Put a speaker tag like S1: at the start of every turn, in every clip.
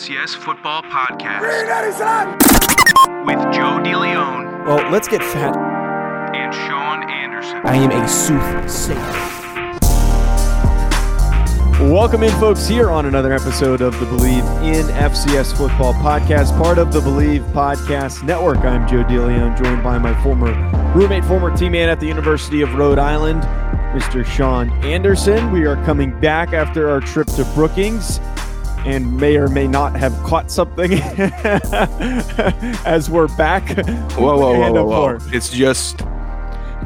S1: FCS Football Podcast with Joe DeLeon
S2: Well, let's get fat.
S1: and Sean Anderson.
S2: I am a soothsayer. Welcome in, folks, here on another episode of the Bleav in FCS Football podcast, part of the Bleav Podcast Network. I'm Joe DeLeon, joined by my former roommate, former teammate at the University of Rhode Island, Mr. Sean Anderson. We are coming back after our trip to Brookings and may or may not have caught something as we're back.
S3: Whoa, whoa, whoa, whoa, whoa. It's just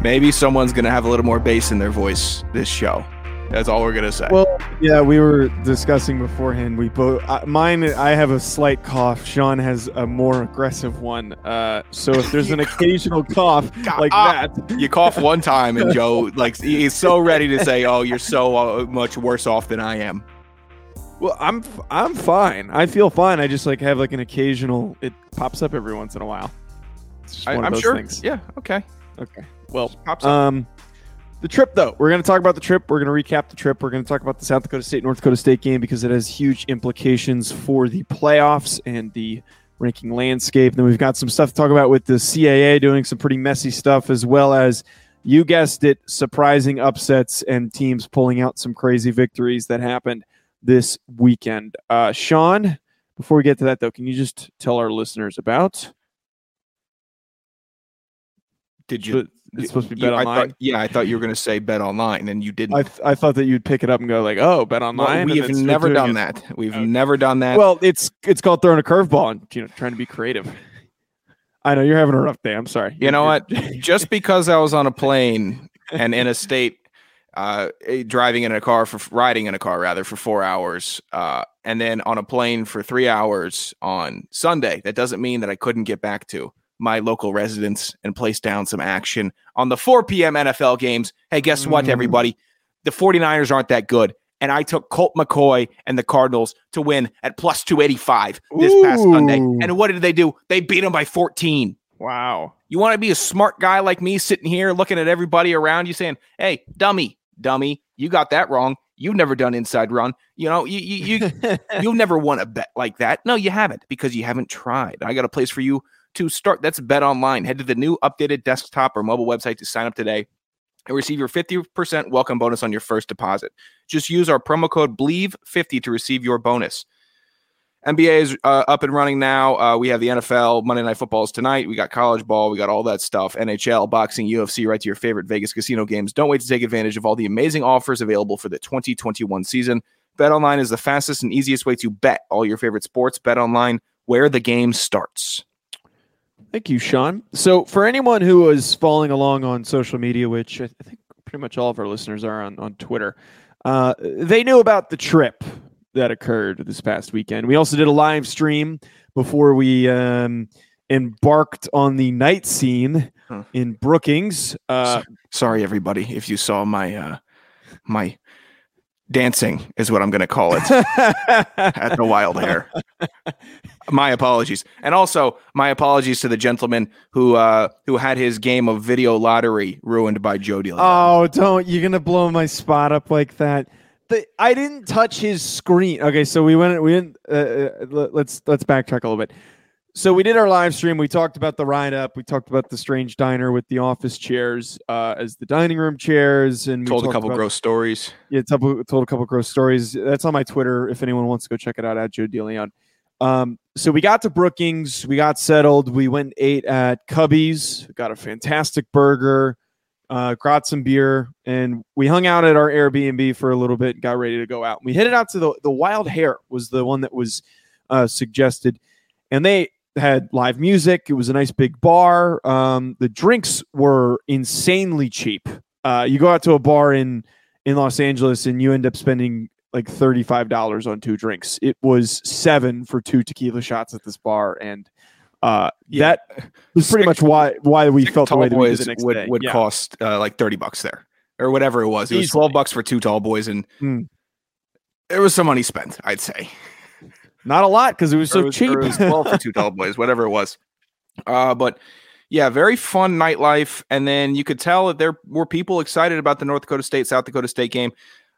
S3: maybe someone's going to have a little more bass in their voice this show. That's all we're going to say.
S2: Well, yeah, we were discussing beforehand. We both uh, mine. I have a slight cough. Sean has a more aggressive one. Uh, so if there's an occasional cough like
S3: Ah.
S2: that,
S3: you cough one time, and Joe, like, he's so ready to say, Oh, you're so uh, much worse off than I am.
S2: Well, I'm I'm fine. I feel fine. I just like have like an occasional. It pops up every once in a while.
S3: I,
S2: those
S3: sure.
S2: things.
S3: Yeah, okay.
S2: Okay. Well,
S3: Pops up.
S2: Um, the trip, though, we're going to talk about the trip. We're going to recap the trip. We're going to talk about the South Dakota State North Dakota State game because it has huge implications for the playoffs and the ranking landscape. then we've got some stuff to talk about with the CAA doing some pretty messy stuff, as well as you guessed it, surprising upsets and teams pulling out some crazy victories that happened this weekend. Uh, Sean, before we get to that, though, can you just tell our listeners about?
S3: Did you?
S2: It's supposed to be
S3: you-
S2: bet
S3: I
S2: online.
S3: thought, yeah, I thought you were going to say bet online, and you didn't.
S2: I, th- I thought that you'd pick it up and go like, oh, bet online. and
S3: we have never done
S2: it.
S3: that. We've
S2: Okay.
S3: never done that.
S2: Well, it's it's called throwing a curveball and you know trying to be creative. I know you're having a rough day. I'm sorry.
S3: You know what? Just because I was on a plane and in a state, uh, driving in a car for riding in a car rather for four hours, uh, and then on a plane for three hours on Sunday, that doesn't mean that I couldn't get back to my local residence and place down some action on the 4 p.m. NFL games. Hey, guess what,
S2: Mm.
S3: everybody? The 49ers aren't that good. And I took Colt McCoy and the Cardinals to win at plus 285 this past Sunday. And what did they do? They beat them by 14.
S2: Wow.
S3: You want to be a smart guy like me sitting here looking at everybody around you saying, "Hey, dummy, dummy, you got that wrong. You've never done inside run. You know, you you, you you've never won a bet like that. No, you haven't because you haven't tried. I got a place for you to start. That's Bet Online. Head to the new updated desktop or mobile website to sign up today and receive your 50% welcome bonus on your first deposit. Just use our promo code BLEAV50 to receive your bonus. NBA is uh, up and running now. Uh, we have the NFL, Monday Night Footballs tonight. We got college ball. We got all that stuff. NHL, boxing, UFC, right to your favorite Vegas casino games. Don't wait to take advantage of all the amazing offers available for the 2021 season. BetOnline is the fastest and easiest way to bet all your favorite sports. BetOnline, where the game starts.
S2: Thank you, Sean. So for anyone who was following along on social media, which I I think pretty much all of our listeners are on on Twitter, uh, they knew about the trip that occurred this past weekend. We also did a live stream before we um, embarked on the night scene
S3: Huh.
S2: in Brookings. Uh,
S3: Sorry, everybody, if you saw my uh, my dancing is what I'm going to call it at the Wild Hair. my apologies, and also my apologies to the gentleman who uh, who had his game of video lottery ruined by Joe.
S2: Oh, don't! You're gonna blow my spot up like that. The, I didn't touch his screen. Okay, so we went. We didn't. Uh, uh, let- let's let's backtrack a little bit. So we did our live stream. We talked about the ride up. We talked about the strange diner with the office chairs uh, as the dining room chairs, and we
S3: told a couple
S2: about-
S3: gross stories.
S2: yeah, told, told a couple gross stories. That's on my Twitter. If anyone wants to go check it out at Joe DeLeon. Um, so we got to Brookings. We got settled. We went and ate at Cubby's. Got a fantastic burger. Uh, got some beer, and we hung out at our Airbnb for a little bit. Got ready to go out. We headed out to the the Wild Hair was the one that was uh, suggested, and they had live music. It was a nice big bar. Um, the drinks were insanely cheap. Uh, you go out to a bar in in Los Angeles and you end up spending like $35 on two drinks. It was seven for two tequila shots at this bar. And uh,
S3: Yeah.
S2: that was pretty much why why we felt the way that we
S3: boys
S2: next
S3: would would
S2: Yeah.
S3: cost uh, like thirty bucks there or whatever it was. It was
S2: Easily.
S3: twelve bucks for two tall boys, and
S2: Hmm.
S3: there was some money spent. I'd say.
S2: Not a lot because it was so
S3: it was-
S2: cheap.
S3: it was 12 for two tall boys, whatever it was. Uh, but yeah, very fun nightlife. And then you could tell that there were people excited about the North Dakota State South Dakota State game.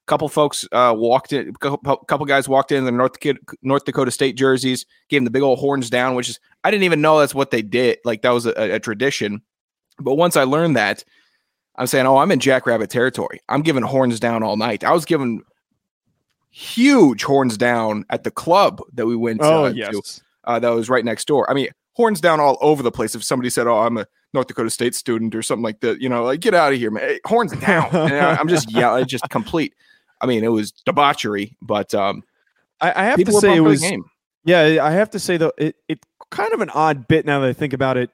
S3: Couple folks uh, walked in. Couple, couple guys walked in the North Dakota, North Dakota State jerseys, gave them the big old horns down, which is I didn't even know that's what they did. Like that was a, a tradition. But once I learned that, I'm saying, oh, I'm in Jackrabbit territory. I'm giving horns down all night. I was giving huge horns down at the club that we went
S2: Oh
S3: uh,
S2: yes.
S3: to uh, that was right next door. I mean, horns down all over the place. If somebody said, "Oh, I'm a North Dakota State student" or something like that, you know, like get out of here, man. Horns down. and I, am just yelling, just complete. I mean, it was debauchery, but um,
S2: I, I have to say it was
S3: game.
S2: Yeah, I have to say though, it it kind of an odd bit now that I think about it.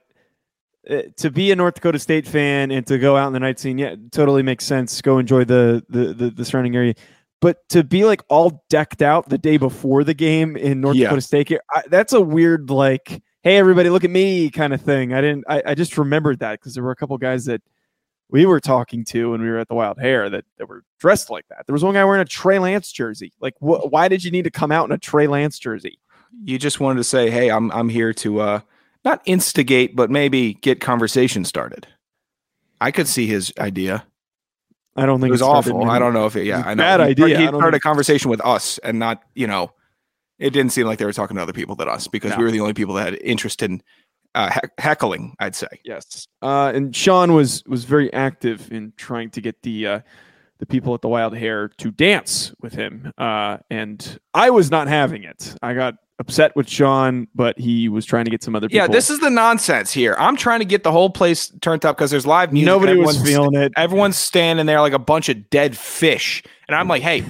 S2: Uh, to be a North Dakota State fan and to go out in the night scene, yeah, totally makes sense. Go enjoy the the the, the surrounding area. But to be like all decked out the day before the game in North
S3: Yeah.
S2: Dakota State, I, that's a weird like, hey everybody, look at me kind of thing. I didn't. I, I just remembered that because there were a couple guys that we were talking to when we were at the Wild Hair that, that were dressed like that. There was one guy wearing a Trey Lance jersey. Like, wh- why did you need to come out in a Trey Lance jersey?
S3: You just wanted to say, "Hey, I'm I'm here to uh, not instigate, but maybe get conversation started." I could see his idea.
S2: I don't think
S3: It was awful. I don't know if it. Yeah, I know.
S2: bad
S3: He
S2: idea.
S3: He started a conversation with us, and not you know. It didn't seem like they were talking to other people than us because
S2: No.
S3: we were the only people that had interest in uh, heck- heckling. I'd say.
S2: Yes. Uh, and Sean was was very active in trying to get the uh, the people at the Wild Hair to dance with him. Uh, and I was not having it. I got upset with Sean, but he was trying to get some other people.
S3: Yeah, this is the nonsense here. I'm trying to get the whole place turned up because there's live music.
S2: nobody was feeling it.
S3: Everyone's standing there like a bunch of dead fish, and I'm like, "Hey,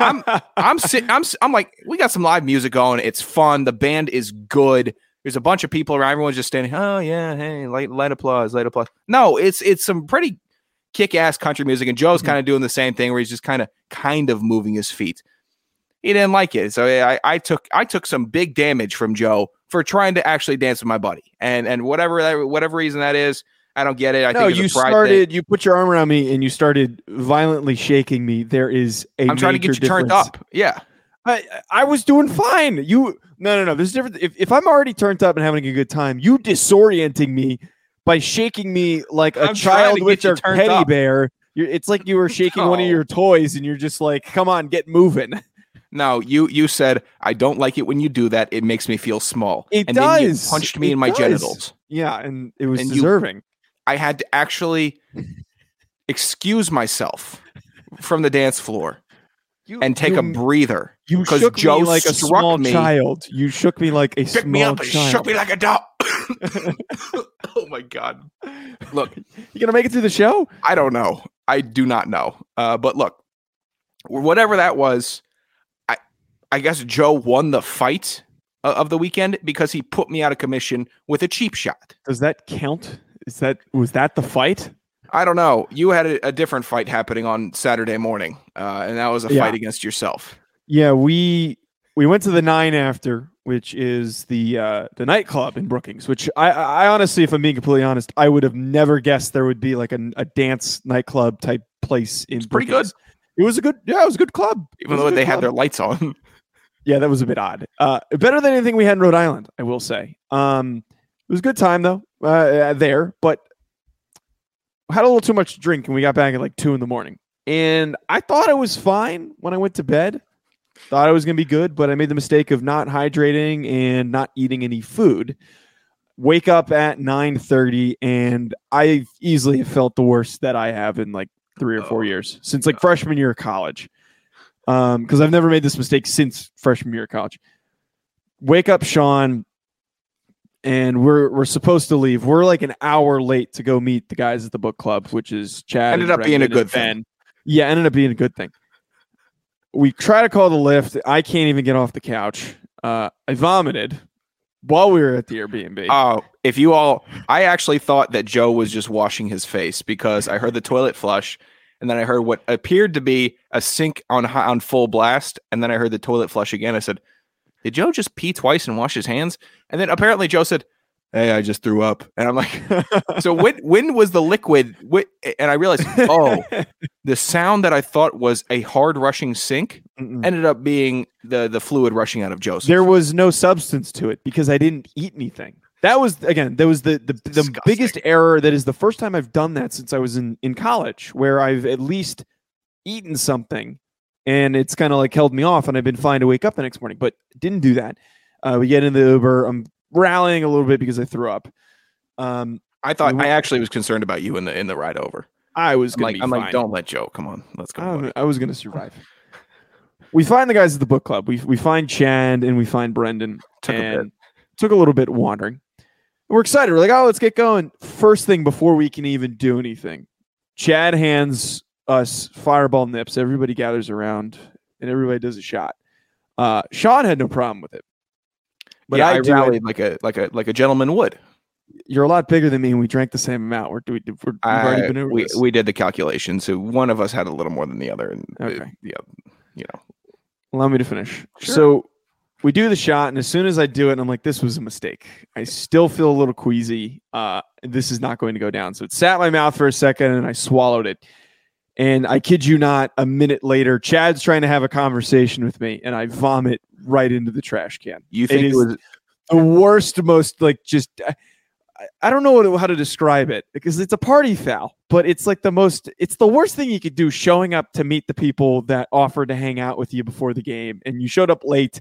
S3: I'm I'm sitting. I'm I'm like, we got some live music going. It's fun. The band is good. There's a bunch of people around. Everyone's just standing. Oh yeah, hey, light light applause, light applause. No, it's it's some pretty kick ass country music, and Joe's mm-hmm. kind of doing the same thing where he's just kind of kind of moving his feet. He didn't like it, so I, I took I took some big damage from Joe for trying to actually dance with my buddy, and and whatever that whatever reason that is, I don't get it. I
S2: no,
S3: think
S2: you
S3: pride thing.
S2: started. You put your arm around me and you started violently shaking me. There is a.
S3: I'm trying to get you turned up. Yeah.
S2: I I was doing fine. You no no no. There's a difference. If if I'm already turned up and having a good time, you disorienting me by shaking me like a
S3: I'm
S2: child with
S3: get you
S2: teddy
S3: up.
S2: bear. You're, it's like you were shaking one of your toys, and you're just like, "Come on, get moving."
S3: No, you you said I don't like it when you do that. It makes me feel small.
S2: It
S3: and then you
S2: does.
S3: punched me
S2: It
S3: in my
S2: does.
S3: genitals.
S2: Yeah, and it was
S3: And you-
S2: deserving.
S3: I had to actually excuse myself from the dance floor
S2: You,
S3: and take
S2: you,
S3: a breather.
S2: You shook
S3: Joe
S2: me like a small
S3: me.
S2: child. You shook me like a
S3: Picked
S2: small
S3: me up and
S2: child.
S3: shook me like a dog. oh my god! Look,
S2: you gonna make it through the show?
S3: I don't know. I do not know. Uh, but look, whatever that was, I I guess Joe won the fight of the weekend because he put me out of commission with a cheap shot.
S2: Does that count? Is that was that the fight?
S3: I don't know. You had a, a different fight happening on Saturday morning, uh, and that was a
S2: Yeah.
S3: fight against yourself.
S2: Yeah, we we went to the nine after, which is the uh, the nightclub in Brookings. Which I, I honestly, if I'm being completely honest, I would have never guessed there would be like a, a dance nightclub type place in.
S3: It's pretty
S2: Brookings. It was a good, yeah, it was a good club.
S3: Even though
S2: good
S3: they had their lights on.
S2: yeah, that was a bit odd. Uh, better than anything we had in Rhode Island, I will say. Um, it was a good time though uh, uh, there, but had a little too much to drink, and we got back at like two in the morning. And I thought I was fine when I went to bed. Thought I was gonna be good, but I made the mistake of not hydrating and not eating any food. Wake up at nine thirty, and I easily felt the worst that I have in like three or four
S3: Oh,
S2: years since like freshman year of college. Um, because I've never made this mistake since freshman year of college. Wake up, Sean, and we're we're supposed to leave. We're like an hour late to go meet the guys at the book club, which is Chad.
S3: Ended up being a good thing.
S2: Ben. Yeah, ended up being a good thing. We try to call the Lyft. I can't even get off the couch. Uh, I vomited while we were at the Airbnb.
S3: Oh, if you all, I actually thought that Joe was just washing his face because I heard the toilet flush, and then I heard what appeared to be a sink on on full blast, and then I heard the toilet flush again. I said, "Did Joe just pee twice and wash his hands?" And then apparently Joe said, "Hey, I just threw up," and I'm like, "So when when was the liquid?" And I realized, oh, the sound that I thought was a hard rushing sink
S2: Mm-mm.
S3: ended up being the the fluid rushing out of Joe's.
S2: there was no substance to it because I didn't eat anything. That was again, that was the the, the
S3: Disgusting.
S2: biggest error. That is the first time I've done that since I was in in college, where I've at least eaten something and it's kind of like held me off, and I've been fine to wake up the next morning, but didn't do that. Uh, we get in the Uber. I'm rallying a little bit because I threw up. Um,
S3: I thought
S2: We
S3: I actually was concerned about you in the in the ride over.
S2: I was
S3: I'm
S2: gonna
S3: like,
S2: be
S3: I'm
S2: fine.
S3: like, don't let Joe. Come on, let's go.
S2: I, was- I was gonna survive. we find the guys at the book club. We we find Chad and we find Brendan.
S3: Took a bit.
S2: and took a little bit wandering. We're excited. We're like, oh, let's get going. First thing before we can even do anything, Chad hands us fireball nips. Everybody gathers around and everybody does a shot. Uh, Sean had no problem with it. But
S3: yeah,
S2: I,
S3: I,
S2: do.
S3: rallied like a like a like a gentleman would.
S2: You're a lot bigger than me, and we drank the same amount. We're, we, we're, we've already
S3: I-
S2: been over
S3: we we did the calculation, so one of us had a little more than the other, and
S2: Okay.
S3: yeah, you know,
S2: Allow me to finish.
S3: Sure.
S2: So we do the shot, and as soon as I do it, I'm like, this was a mistake. I still feel a little queasy. Uh, this is not going to go down. So it sat in my mouth for a second, and I swallowed it. And I kid you not, a minute later, Chad's trying to have a conversation with me, and I vomit right into the trash can.
S3: you think it was
S2: The worst, most like just. I, I don't know what, how to describe it because it's a party foul, but it's like the most, it's the worst thing you could do showing up to meet the people that offered to hang out with you before the game and you showed up late.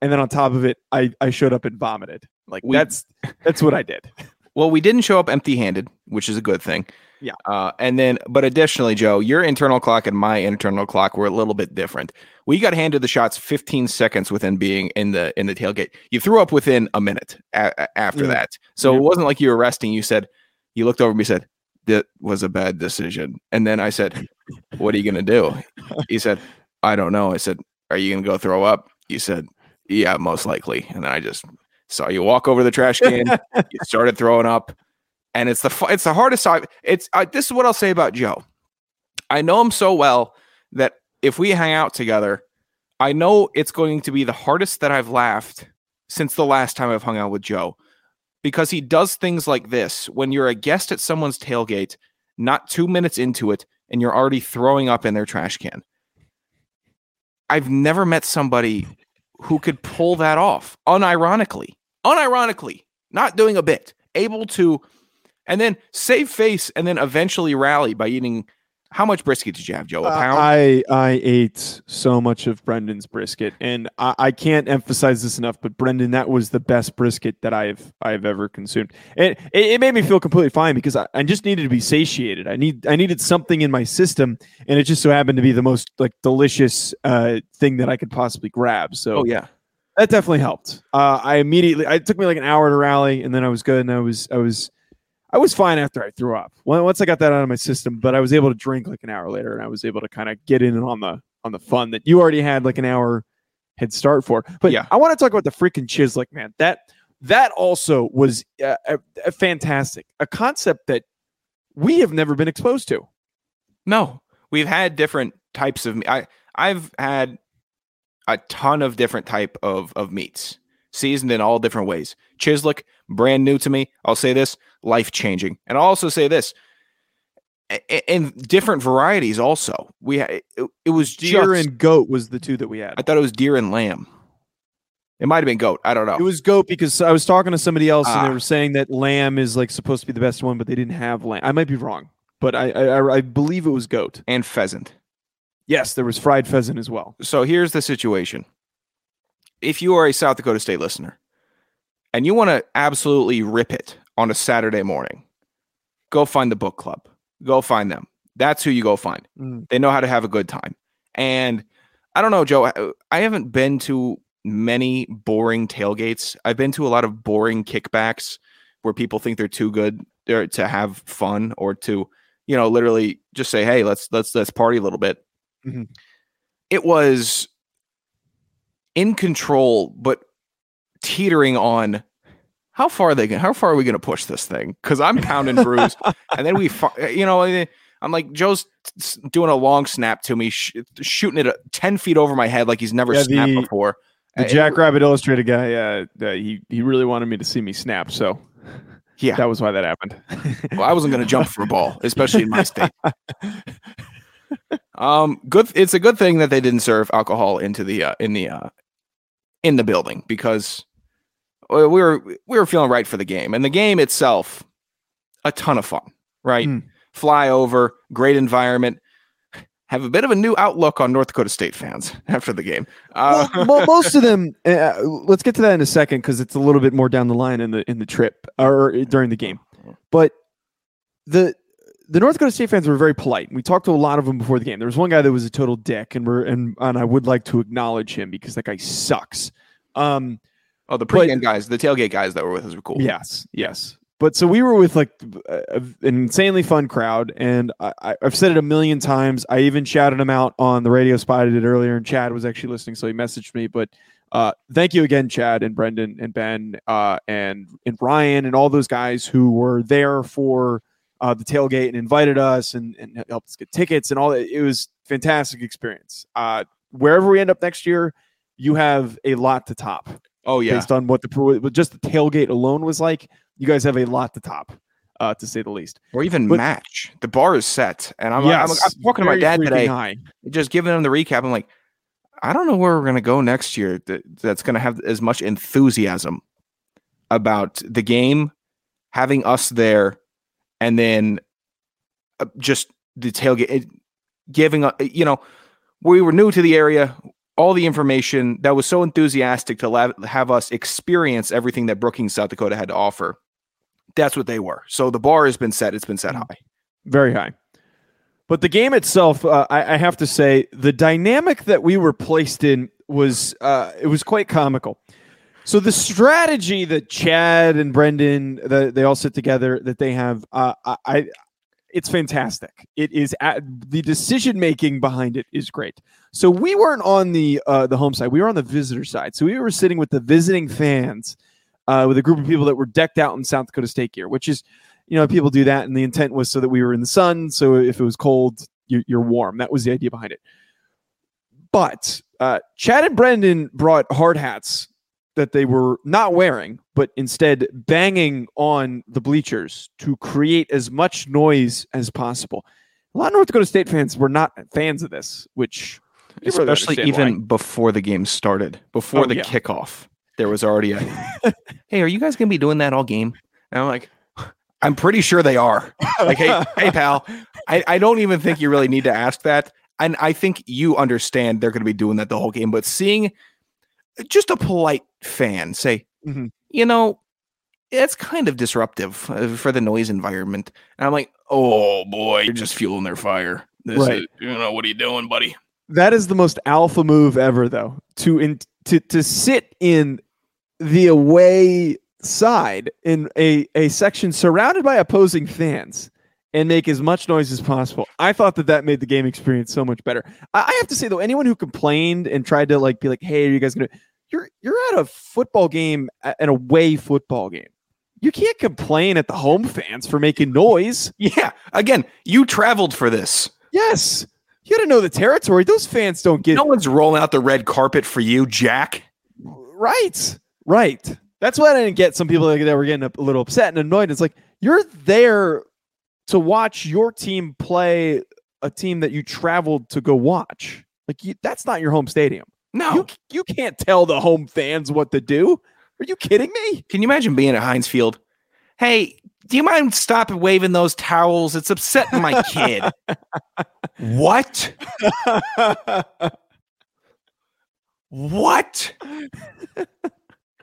S2: And then on top of it, I, I showed up and vomited. Like
S3: We-
S2: that's, that's what I did.
S3: well, we didn't show up empty-handed, which is a good thing.
S2: Yeah.
S3: Uh, and then, but additionally, Joe, your internal clock and my internal clock were a little bit different. We got handed the shots 15 seconds within being in the in the tailgate. You threw up within a minute a- after
S2: Yeah.
S3: that, so
S2: Yeah.
S3: it wasn't like you were resting. You said, you looked over me, said, "That was a bad decision," and then I said, "What are you gonna do?" He said, "I don't know." I said, "Are you gonna go throw up?" You said, "Yeah, most likely." And I just saw you walk over the trash can. you started throwing up, and it's the it's the hardest. I it's I, this is what I'll say about Joe. I know him so well that if we hang out together, I know it's going to be the hardest that I've laughed since the last time I've hung out with Joe, because he does things like this when you're a guest at someone's tailgate, not two minutes into it, and you're already throwing up in their trash can. I've never met somebody who could pull that off unironically, unironically, not doing a bit, able to, and then save face and then eventually rally by eating. How much brisket did you have, Joe? A
S2: Uh. I I ate so much of Brendan's brisket, and I, I can't emphasize this enough. But Brendan, that was the best brisket that I've I've ever consumed. And it, it made me feel completely fine because I, I just needed to be satiated. I need I needed something in my system, and it just so happened to be the most like delicious uh, thing that I could possibly grab. So
S3: oh yeah.
S2: that definitely helped. Uh, I immediately it took me like an hour to rally, and then I was good, and I was I was I was fine after I threw up. Once I got that out of my system, but I was able to drink like an hour later, and I was able to kind of get in on the on the fun that you already had like an hour head start for. But
S3: Yeah.
S2: I want to talk about the freaking chislic, man. That that also was uh, uh, uh, fantastic. A concept that we have never been exposed to.
S3: No, we've had different types of. I I've had a ton of different type of of meats, seasoned in all different ways. Chislic, brand new to me. I'll say this, life changing, and I'll also say this. In different varieties, also we ha- it, it was
S2: Deer
S3: just,
S2: and goat was the two that we had.
S3: I thought it was deer and lamb. It might have been goat. I don't know.
S2: It was goat because I was talking to somebody else and they
S3: Ah.
S2: were saying that lamb is like supposed to be the best one, but they didn't have lamb. I might be wrong, but I, I- I believe it was goat.
S3: and pheasant.
S2: Yes, there was fried pheasant as well.
S3: so here's the situation. If you are a South Dakota State listener and you want to absolutely rip it on a Saturday morning, go find the book club. Go find them. That's who you go find.
S2: Mm.
S3: They know how to have a good time. And I don't know, Joe, I- haven't been to many boring tailgates. I've been to a lot of boring kickbacks where people think they're too good to have fun or to, you know, literally just say, "Hey, let's let's let's party a little bit."
S2: Mhm.
S3: It was in control, but teetering on how far are they going? How far are we going to push this thing? Because I'm pounding brews, and then we, you know, I'm like Joe's doing a long snap to me, sh- shooting it uh, ten feet over my head like he's never
S2: Yeah,
S3: snapped
S2: the-
S3: before.
S2: The Jackrabbit Illustrated guy, uh, uh, he he really wanted me to see me snap, so
S3: Yeah.
S2: that was why that happened.
S3: Well, I wasn't going to jump for a ball, especially in my state. Um, good. It's a good thing that they didn't serve alcohol into the uh, in the uh, in the building because uh, we were we were feeling right for the game, and the game itself, a ton of fun. Right,
S2: Mm.
S3: fly over, great environment. have a bit of a new outlook on North Dakota State fans after the game. Uh,
S2: well, well, most of them. Uh, let's get to that in a second because it's a little bit more down the line in the in the trip or during the game. But the the North Dakota State fans were very polite. We talked to a lot of them before the game. There was one guy that was a total dick, and we're and and I would like to acknowledge him because that guy sucks. Um,
S3: oh, the pregame guys, the tailgate guys that were with us were cool.
S2: Yes, yes. But so we were with like an insanely fun crowd, and I, have said it a million times. I even shouted him out on the radio spot I did earlier, and Chad was actually listening, so he messaged me. But uh, thank you again, Chad and Brendan and Ben uh, and and Ryan and all those guys who were there for uh, the tailgate and invited us and, and helped us get tickets and all that. It was fantastic experience. Uh, wherever we end up next year, you have a lot to top.
S3: Oh yeah,
S2: based on what the just the tailgate alone was like you guys have a lot to top, uh, to say the least.
S3: Or even but, match. The bar is set, and I'm, yes, I'm, I'm talking to my dad today, high. just giving him the recap. I'm like, I don't know where we're gonna go next year. That, that's gonna have as much enthusiasm about the game, having us there, and then uh, just the tailgate, giving a you know, we were new to the area all the information that was so enthusiastic to la- have us experience everything that Brookings, South Dakota had to offer. That's what they were. So the bar has been set. It's been set mm. high.
S2: Very high. But the game itself, uh, I, I, have to say, the dynamic that we were placed in was uh, it was quite comical. So the strategy that Chad and Brendan that they all sit together that they have, uh, I, it's fantastic. It is at, the decision making behind it is great. So we weren't on the uh, the home side; we were on the visitor side. So we were sitting with the visiting fans, uh, with a group of people that were decked out in South Dakota State gear, which is, you know, people do that, and the intent was so that we were in the sun. So if it was cold, you're, you're warm. That was the idea behind it. But uh, Chad and Brendan brought hard hats that they were not wearing, but instead banging on the bleachers to create as much noise as possible. A lot of North Dakota State fans were not fans of this, which
S3: especially even why. before the game started, before oh, the yeah. kickoff, there was already a hey, are you guys gonna be doing that all game? And I'm like, I'm pretty sure they are. Like, hey, hey, pal, I, I don't even think you really need to ask that. And I think you understand they're gonna be doing that the whole game, but seeing just a polite fan say, mm-hmm. you know, it's kind of disruptive uh, for the noise environment. And I'm like, oh boy, you're just fueling their fire. This right. Is, you know, what are you doing, buddy?
S2: That is the most alpha move ever, though. To in to to sit in the away side in a a section surrounded by opposing fans and make as much noise as possible. I thought that that made the game experience so much better. I, I have to say though, anyone who complained and tried to like be like, "Hey, are you guys gonna?" You're you're at a football game, an away football game. You can't complain at the home fans for making noise.
S3: Yeah, again, you traveled for this.
S2: Yes, you got to know the territory. Those fans don't get.
S3: No one's rolling out the red carpet for you, Jack.
S2: Right, right. That's why I didn't get some people that were getting a little upset and annoyed. It's like you're there to watch your team play a team that you traveled to go watch. Like you, that's not your home stadium.
S3: No,
S2: you, you can't tell the home fans what to do. Are you kidding me?
S3: Can you imagine being at Heinz Field? Hey, do you mind stopping waving those towels? It's upsetting my kid. what? what?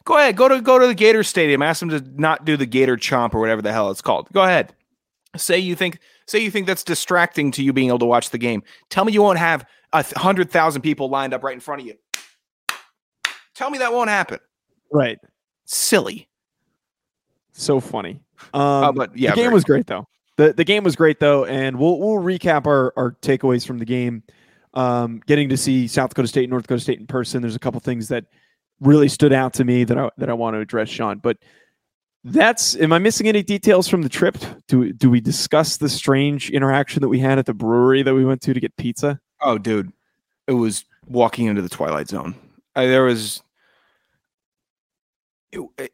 S3: go ahead. Go to go to the Gator Stadium. Ask them to not do the Gator Chomp or whatever the hell it's called. Go ahead. Say you think say you think that's distracting to you being able to watch the game. Tell me you won't have a hundred thousand people lined up right in front of you. Tell me that won't happen.
S2: Right.
S3: Silly.
S2: So funny. Um, uh, but yeah, the game was great though. The the game was great though, and we'll we'll recap our our takeaways from the game. Um, getting to see South Dakota State, and North Dakota State in person. There's a couple things that really stood out to me that I that I want to address, Sean. But that's am I missing any details from the trip? Do do we discuss the strange interaction that we had at the brewery that we went to to get pizza?
S3: Oh, dude, it was walking into the twilight zone. I, there was it, it,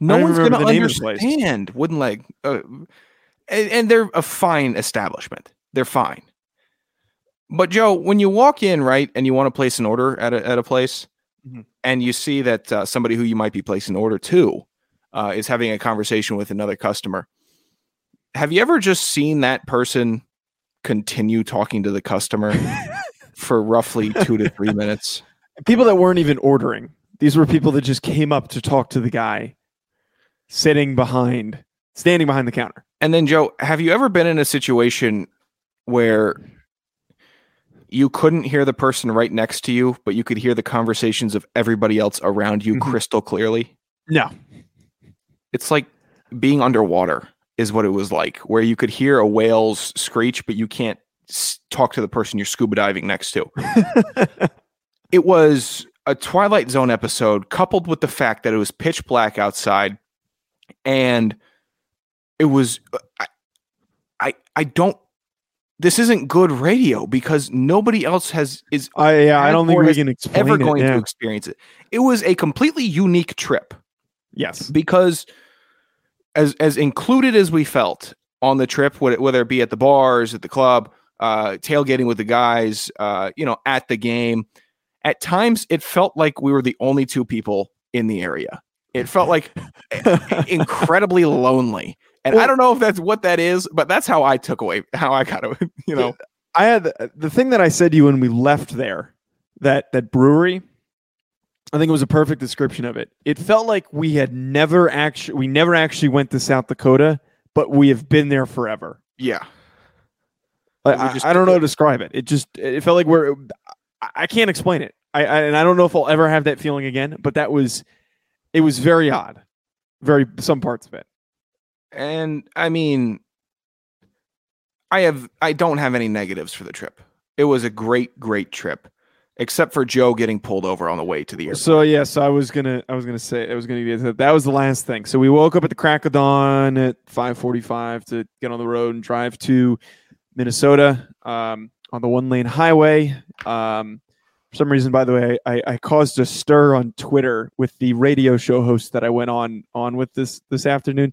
S3: no one's going to understand wooden leg, uh, and, and they're a fine establishment. They're fine. But Joe, when you walk in, right, and you want to place an order at a at a place. And you see that uh, somebody who you might be placing an order to uh, is having a conversation with another customer, have you ever just seen that person continue talking to the customer for roughly two to three minutes.
S2: People that weren't even ordering. These were people that just came up to talk to the guy sitting behind, standing behind the counter.
S3: And then, Joe, have you ever been in a situation where you couldn't hear the person right next to you, but you could hear the conversations of everybody else around you
S2: Mhm.
S3: crystal clearly?
S2: No.
S3: It's like being underwater, is what it was like, where you could hear a whale's screech, but you can't s- talk to the person you're scuba diving next to. it was a Twilight Zone episode coupled with the fact that it was pitch black outside and it was I I, I don't this isn't good radio because nobody else has is
S2: I yeah, I don't think we can explain
S3: ever
S2: it,
S3: going
S2: yeah.
S3: to experience it. It was a completely unique trip
S2: Yes.
S3: because as as included as we felt on the trip, whether whether it be at the bars, at the club, uh, tailgating with the guys, uh, you know, at the game, at times it felt like we were the only two people in the area. It felt like incredibly lonely. And I don't know if that's what that is, but that's how I took away how I got to, you know.
S2: I had the, the thing that I said to you when we left there, that that brewery. I think it was a perfect description of it. It felt like we had never actually we never actually went to South Dakota, but we have been there forever.
S3: Yeah.
S2: I,
S3: We
S2: I- I don't know how to describe it. It just it felt like we're I- I can't explain it. I, I and I don't know if I'll ever have that feeling again. But that was it was very odd, very some parts of it.
S3: And I mean, I have I don't have any negatives for the trip. It was a great, great trip, except for Joe getting pulled over on the way to the airport.
S2: So yes, I was gonna I was gonna say I was gonna get that. That was the last thing. So we woke up at the crack of dawn at five forty five to get on the road and drive to Minnesota um, on the one lane highway. Um, for some reason, by the way, I, I caused a stir on Twitter with the radio show host that I went on on with this this afternoon.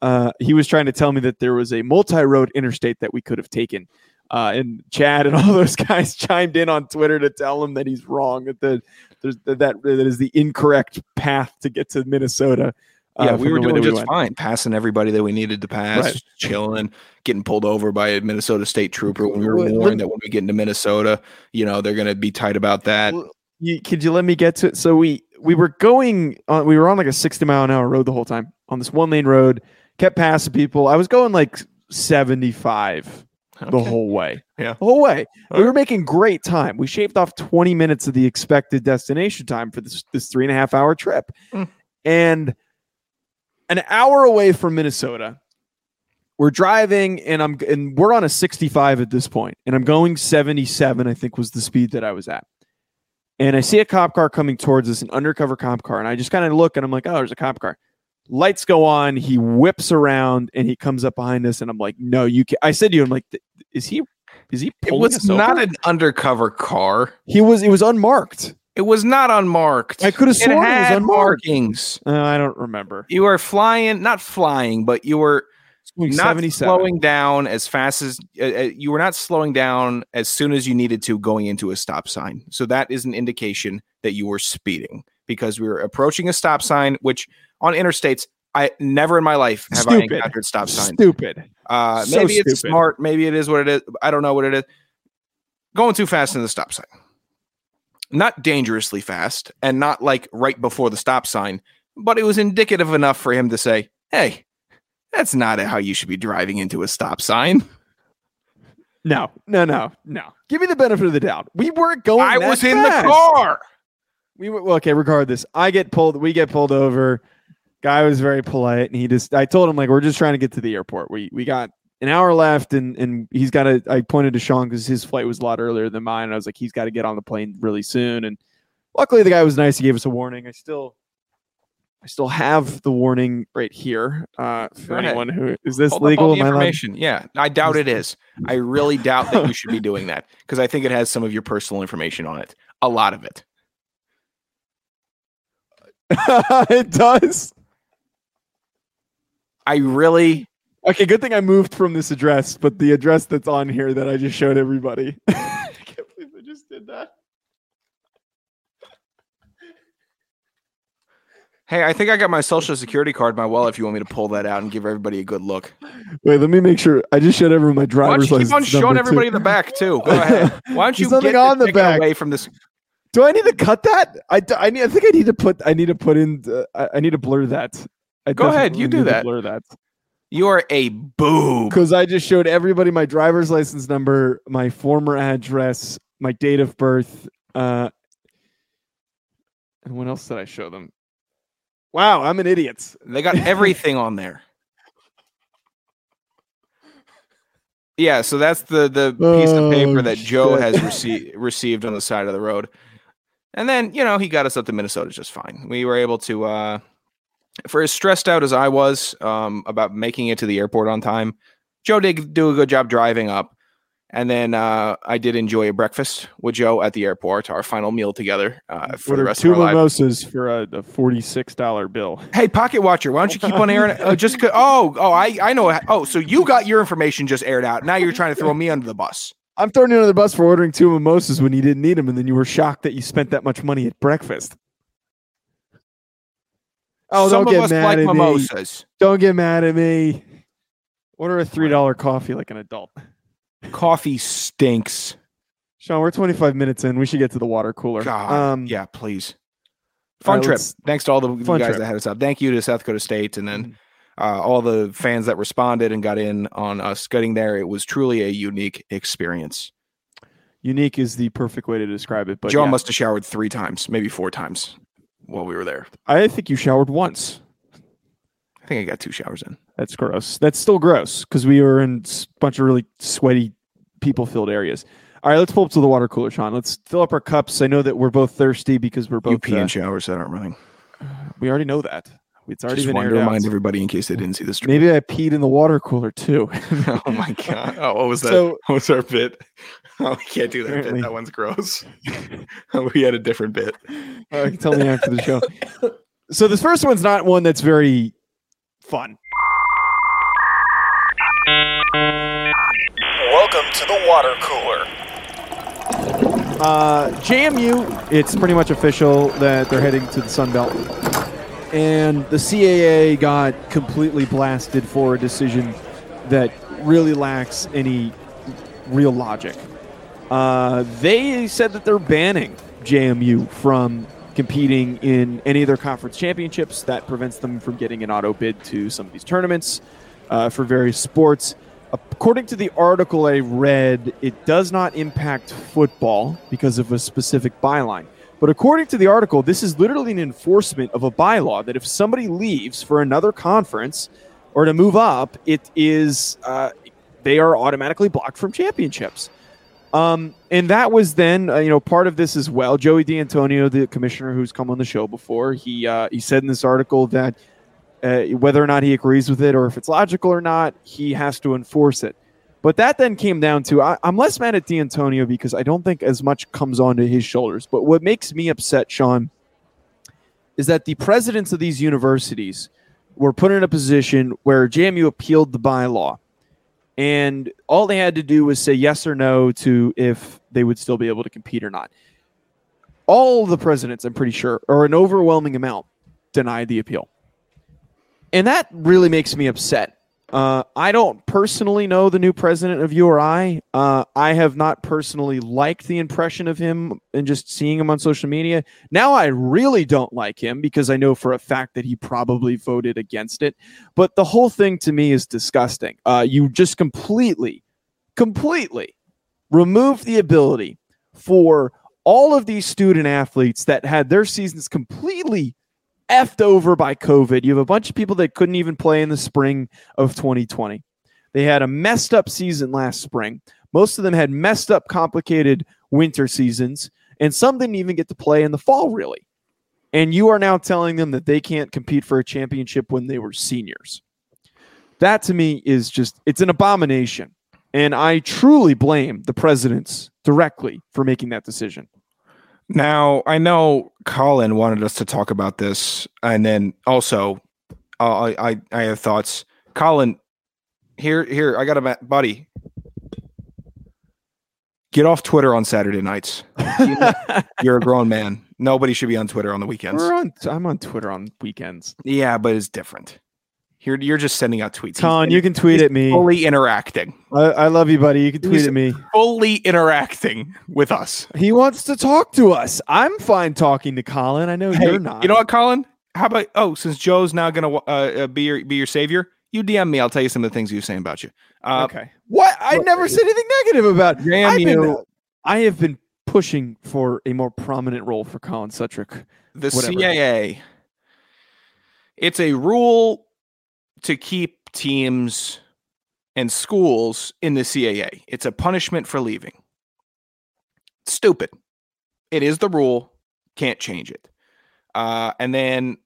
S2: Uh, he was trying to tell me that there was a multi-road interstate that we could have taken. Uh, and Chad and all those guys chimed in on Twitter to tell him that he's wrong. That the there's that that is the incorrect path to get to Minnesota. uh,
S3: yeah, we were doing just
S2: went.
S3: fine, passing everybody that we needed to pass,
S2: Right.
S3: chilling, getting pulled over by a Minnesota state trooper when we were warned that when we get into Minnesota, you know, they're going to be tight about that.
S2: You, could you let me get to it? So we we were going on, we were on like a 60 mile an hour road the whole time on this one lane road, kept passing people. I was going like 75 the whole way.
S3: Yeah.
S2: The whole way. We were making great time. We shaved off 20 minutes of the expected destination time for this this three and a half hour trip.
S3: Mm.
S2: And an hour away from Minnesota, we're driving and I'm and we're on a 65 at this point, and I'm going 77, I think was the speed that I was at. And I see a cop car coming towards us, an undercover cop car, and I just kind of look and I'm like, oh, there's a cop car. Lights go on, he whips around and he comes up behind us, and I'm like, no, you can I said to you, I'm like, is he is he
S3: It
S2: pulling
S3: was not
S2: over?"
S3: an undercover car.
S2: he was it was unmarked.
S3: It was not unmarked.
S2: I could have
S3: it
S2: sworn it was unmarked.
S3: markings.
S2: Uh, I don't remember.
S3: You were flying, not flying, but you were
S2: Going
S3: not slowing down as fast as uh, uh, you were not slowing down as soon as you needed to going into a stop sign. So that is an indication that you were speeding because we were approaching a stop sign, which on interstates, I never in my life have I
S2: Stupid.
S3: encountered stop signs.
S2: Stupid.
S3: Uh,
S2: So
S3: maybe it's
S2: stupid.
S3: smart. Maybe it is what it is. I don't know what it is. Going too fast in the stop sign. Not dangerously fast and not like right before the stop sign, but it was indicative enough for him to say, hey, that's not how you should be driving into a stop sign.
S2: No, no, no, no. Give me the benefit of the doubt. We weren't going.
S3: I was in the car.
S2: We were okay. Regardless, I get pulled. We get pulled over. Guy was very polite, and he just. I told him like we're just trying to get to the airport. We we got an hour left, and and he's got to. I pointed to Sean because his flight was a lot earlier than mine. And I was like, he's got to get on the plane really soon. And luckily, the guy was nice. He gave us a warning. I still. I still have the warning right here. Uh, for
S3: Go ahead.
S2: anyone who is this
S3: Hold
S2: legal?
S3: the
S2: Am I allowed-
S3: information. Yeah, I doubt it is. I really doubt that you should be doing that because I think it has some of your personal information on it. A lot of it.
S2: it does.
S3: I really
S2: Okay, good thing I moved from this address, but the address that's on here that I just showed everybody. I can't believe I just did that.
S3: Hey, I think I got my social security card in my wallet. If you want me to pull that out and give everybody a good look,
S2: Wait, let me make sure. I just showed everyone my
S3: why don't
S2: driver's
S3: you
S2: license.
S3: keep on showing everybody
S2: too.
S3: the back too? Go ahead. Why don't you get
S2: on the back.
S3: away from this?
S2: Do I need to cut that? I, I need. I think I need to put. I need to put in. Uh, I need to blur that. I
S3: Go ahead, you do that.
S2: Blur that
S3: You are a boob.
S2: because I just showed everybody my driver's license number, my former address, my date of birth, uh, and what else did I show them? Wow, I'm an idiot.
S3: They got everything on there. Yeah, so that's the the piece of paper
S2: Oh,
S3: that Joe
S2: shit.
S3: has received received on the side of the road. And then, you know, he got us up to Minnesota just fine. We were able to uh for as stressed out as I was um about making it to the airport on time, Joe did do a good job driving up. And then uh I did enjoy a breakfast with Joe at the airport, our final meal together uh, for the rest
S2: two
S3: of our lives.
S2: mimosas for a, a forty-six dollar bill.
S3: Hey, Pocket Watcher, why don't you keep on airing? Uh, just oh, oh, I I know. Oh, so you got your information just aired out. Now you're trying to throw me under the bus.
S2: I'm throwing you under the bus for ordering two mimosas when you didn't need them, and then you were shocked that you spent that much money at breakfast. Oh,
S3: Some
S2: don't get
S3: us
S2: mad
S3: like
S2: at me.
S3: mimosas.
S2: Don't get mad at me. Order a three dollar coffee like an adult.
S3: Coffee stinks.
S2: Sean, we're 25 minutes in. We should get to the water cooler.
S3: God,
S2: Um,
S3: yeah, please. Fun
S2: right,
S3: trip. Thanks to all the guys
S2: trip.
S3: that had us up. Thank you to South Dakota State, and
S2: Mm-hmm.
S3: then uh, all the fans that responded and got in on us getting there. It was truly a unique experience.
S2: Unique is the perfect way to describe it. But
S3: Joe
S2: yeah,
S3: must have showered three times, maybe four times while we were there.
S2: I think you showered once.
S3: I think I got two showers in.
S2: That's gross. That's still gross because we were in a bunch of really sweaty, people filled areas. All right, let's pull up to the water cooler, Sean. Let's fill up our cups. I know that we're both thirsty because we're
S3: You
S2: both.
S3: pee
S2: uh,
S3: in showers that aren't running.
S2: we already know that. It's already
S3: Just
S2: been
S3: wanted
S2: aired
S3: to
S2: out.
S3: remind everybody in case they didn't see the stream.
S2: Maybe I peed in the water cooler too.
S3: oh my god! Oh, what was that?
S2: So-
S3: what was our bit? Oh, we can't do that
S2: Apparently.
S3: bit. That one's gross. we had a different bit.
S2: Uh, you can tell me after the show. So this first one's not one that's very fun.
S4: Welcome to the water cooler.
S2: Uh, JMU, it's pretty much official that they're heading to the Sun Belt. And the CAA got completely blasted for a decision that really lacks any real logic. Uh, they said that they're banning JMU from competing in any of their conference championships. That prevents them from getting an auto bid to some of these tournaments uh, for various sports. According to the article I read, it does not impact football because of a specific byline. But according to the article, this is literally an enforcement of a bylaw that if somebody leaves for another conference or to move up, it is uh, they are automatically blocked from championships. Um, and that was then, uh, you know, part of this as well. Joey D'Antonio, the commissioner who's come on the show before, he uh, he said in this article that uh, whether or not he agrees with it or if it's logical or not, he has to enforce it. But that then came down to I, I'm less mad at D'Antonio because I don't think as much comes onto his shoulders. But what makes me upset, Sean, is that the presidents of these universities were put in a position where JMU appealed the bylaw. And all they had to do was say yes or no to if they would still be able to compete or not. All the presidents, I'm pretty sure, or an overwhelming amount, denied the appeal. And that really makes me upset. Uh, I don't personally know the new president of URI. Uh, I have not personally liked the impression of him and just seeing him on social media. Now I really don't like him because I know for a fact that he probably voted against it. But the whole thing to me is disgusting. Uh, you just completely, completely remove the ability for all of these student athletes that had their seasons completely effed over by COVID. You have a bunch of people that couldn't even play in the spring of 2020. They had a messed up season last spring. Most of them had messed up, complicated winter seasons, and some didn't even get to play in the fall, really. And you are now telling them that they can't compete for a championship when they were seniors. That to me is just, it's an abomination. And I truly blame the presidents directly for making that decision.
S3: Now, I know Colin wanted us to talk about this, and then also, uh, I, I I have thoughts. Colin, here, here, I got a buddy. Get off Twitter on Saturday nights. You're a grown man. Nobody should be on Twitter on the weekends.
S2: We're on. I'm on Twitter on weekends.
S3: Yeah, but it's different. You're you're just sending out tweets.
S2: Con, you can tweet at me.
S3: fully interacting,
S2: I, I love you, buddy. You can tweet
S3: He's-
S2: at me.
S3: fully interacting with us.
S2: He wants to talk to us. I'm fine talking to Colin. I know
S3: Hey,
S2: you're not.
S3: You know what, Colin? How about oh, since Joe's now gonna uh, uh, be your be your savior, you DM me. I'll tell you some of the things you're saying about you. Uh,
S2: okay. What? I
S3: look,
S2: never said anything negative about.
S3: Damn
S2: I've been- I have been pushing for a more prominent role for Colin Sutrick.
S3: the
S2: whatever.
S3: CAA. It's a rule to keep teams and schools in the CAA. It's a punishment for leaving. Stupid. It is the rule. Can't change it. Uh, and then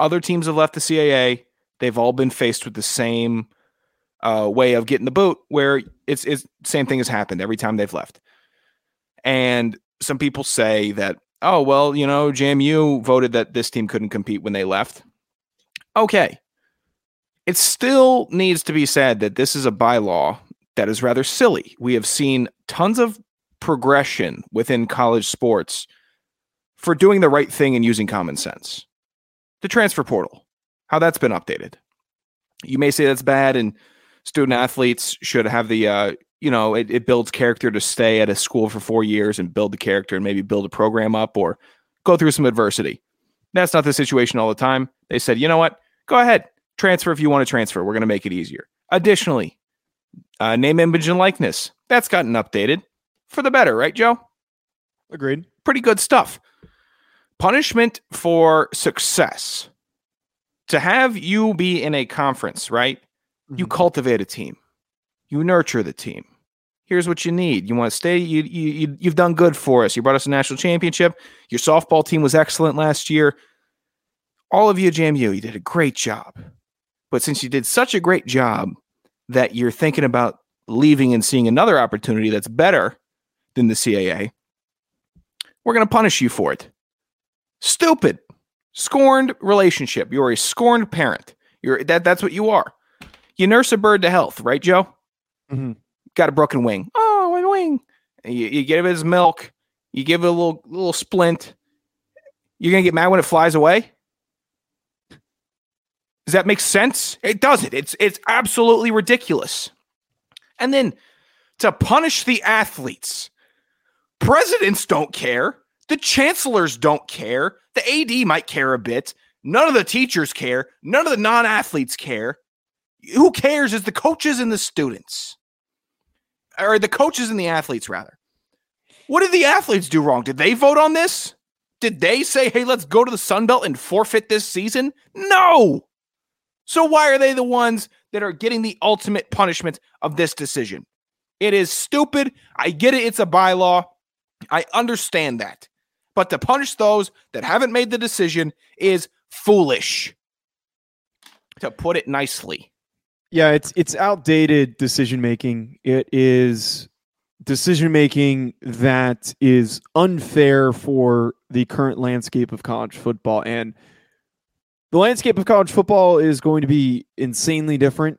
S3: other teams have left the CAA. They've all been faced with the same uh, way of getting the boot, where it's it's same thing has happened every time they've left. And some people say that oh well you know jmu voted that this team couldn't compete when they left okay it still needs to be said that this is a bylaw that is rather silly we have seen tons of progression within college sports for doing the right thing and using common sense the transfer portal how that's been updated you may say that's bad and student athletes should have the uh, you know, it, it builds character to stay at a school for four years and build the character and maybe build a program up or go through some adversity. That's not the situation all the time. They said, you know what? Go ahead, transfer if you want to transfer. We're going to make it easier. Additionally, uh, name, image, and likeness. That's gotten updated for the better, right, Joe?
S2: Agreed.
S3: Pretty good stuff. Punishment for success. To have you be in a conference, right? You
S2: Mhm.
S3: cultivate a team. You nurture the team. Here's what you need. You want to stay. You, you you you've done good for us. You brought us a national championship. Your softball team was excellent last year. All of you, at JMU, you did a great job. But since you did such a great job that you're thinking about leaving and seeing another opportunity that's better than the CAA, we're going to punish you for it. Stupid, scorned relationship. You're a scorned parent. You're that. That's what you are. You nurse a bird to health, right, Joe?
S2: Mhm.
S3: Got a broken wing. Oh, my wing. You, you give it his milk. You give it a little little splint. You're gonna get mad when it flies away. Does that make sense? It doesn't. It's it's absolutely ridiculous. And then to punish the athletes, presidents don't care. The chancellors don't care. The AD might care a bit. None of the teachers care. None of the non athletes care. Who cares is the coaches and the students, or the coaches and the athletes, rather. What did the athletes do wrong? Did they vote on this? Did they say, hey, let's go to the Sun Belt and forfeit this season? No. So why are they the ones that are getting the ultimate punishment of this decision? It is stupid. I get it. It's a bylaw. I understand that. But to punish those that haven't made the decision is foolish, to put it nicely.
S2: Yeah, it's it's outdated decision making. It is decision making that is unfair for the current landscape of college football and the landscape of college football is going to be insanely different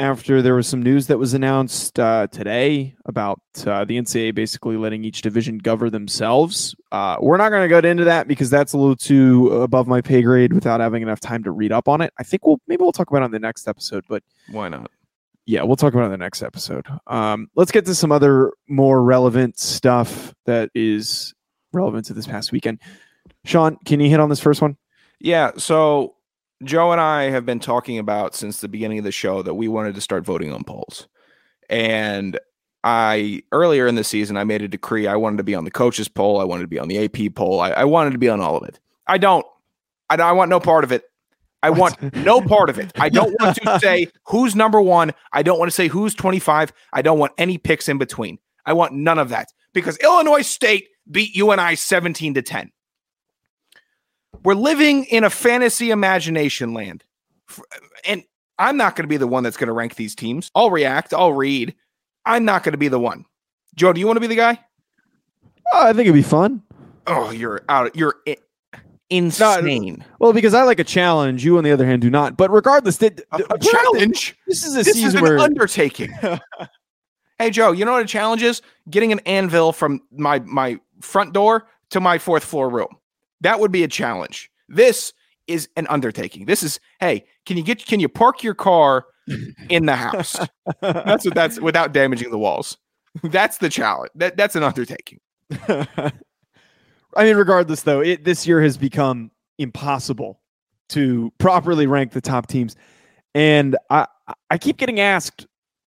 S2: after there was some news that was announced uh, today about uh, the NCAA basically letting each division govern themselves. Uh, we're not going to go into that because that's a little too above my pay grade without having enough time to read up on it. I think we'll maybe we'll talk about it on the next episode, but
S3: Why not?
S2: yeah, we'll talk about it in the next episode. Um, let's get to some other more relevant stuff that is relevant to this past weekend. Sean, can you hit on this first one?
S3: Yeah. So Joe and I have been talking about since the beginning of the show that we wanted to start voting on polls. And I earlier in the season I made a decree. I wanted to be on the coaches poll. I wanted to be on the AP poll. I, I wanted to be on all of it. I don't. I, don't- I want no part of it. I want no part of it. I don't want to say who's number one. I don't want to say who's 25. I don't want any picks in between. I want none of that because Illinois State beat UNI 17 to 10. We're living in a fantasy imagination land. And I'm not going to be the one that's going to rank these teams. I'll react, I'll read. I'm not going to be the one. Joe, do you want to be the guy?
S2: Oh, I think it'd be fun.
S3: Oh, you're out. You're insane.
S2: Well, because I like a challenge. You, on the other hand, do not. But regardless, th-
S3: A, a challenge.
S2: This is a
S3: This is
S2: season
S3: an
S2: where
S3: undertaking. Hey Joe, you know what a challenge is? Getting an anvil from my my front door to my fourth floor room. That would be a challenge. This is an undertaking. This is hey, can you get can you park your car in the house? that's what that's without damaging the walls. That's the challenge. That that's an undertaking.
S2: I mean, regardless, though, it, this year has become impossible to properly rank the top teams, and I I keep getting asked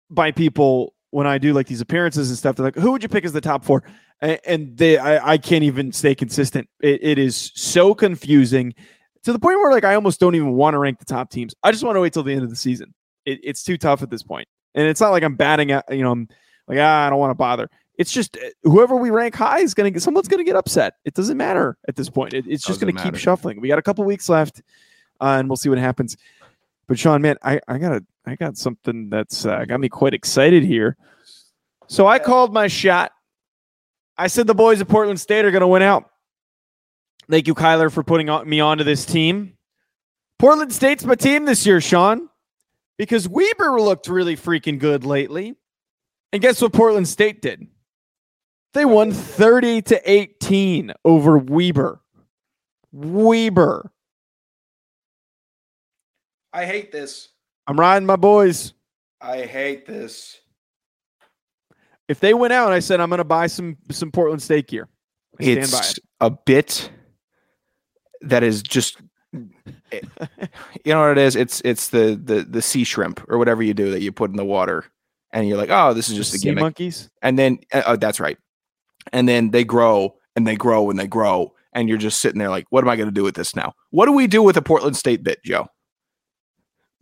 S2: by people when I do like these appearances and stuff. They're like, "Who would you pick as the top four? And they, I, I can't even stay consistent. It, it is so confusing to the point where like I almost don't even want to rank the top teams. I just want to wait till the end of the season. It, it's too tough at this point, and it's not like I'm batting at you know I'm like ah, I don't want to bother. It's just uh, whoever we rank high is going to get someone's going to get upset. It doesn't matter at this point. It, it's just
S3: Doesn't
S2: going to keep shuffling. We got a couple weeks left, uh, and we'll see what happens. But Sean, man, I, I got a I got something that's uh, got me quite excited here. So I called my shot. I said the boys at Portland State are going to win out. Thank you, Kyler, for putting on, me onto this team. Portland State's my team this year, Sean, because Weber looked really freaking good lately. And guess what Portland State did? They won 30 to 18 over Weber. Weber.
S3: I hate this.
S2: I'm riding my boys.
S3: I hate this.
S2: If they went out, I said I'm going to buy some some Portland State gear. I stand by
S3: It's
S2: it.
S3: a bit that is just it- you know what it is? It's it's the the the sea shrimp or whatever you do that you put in the water and you're like, "Oh, this is just a
S2: sea
S3: gimmick."
S2: monkeys.
S3: and then uh, oh, that's right and then they grow and they grow and they grow and you're just sitting there like what am i going to do with this now what do we do with a portland state bit joe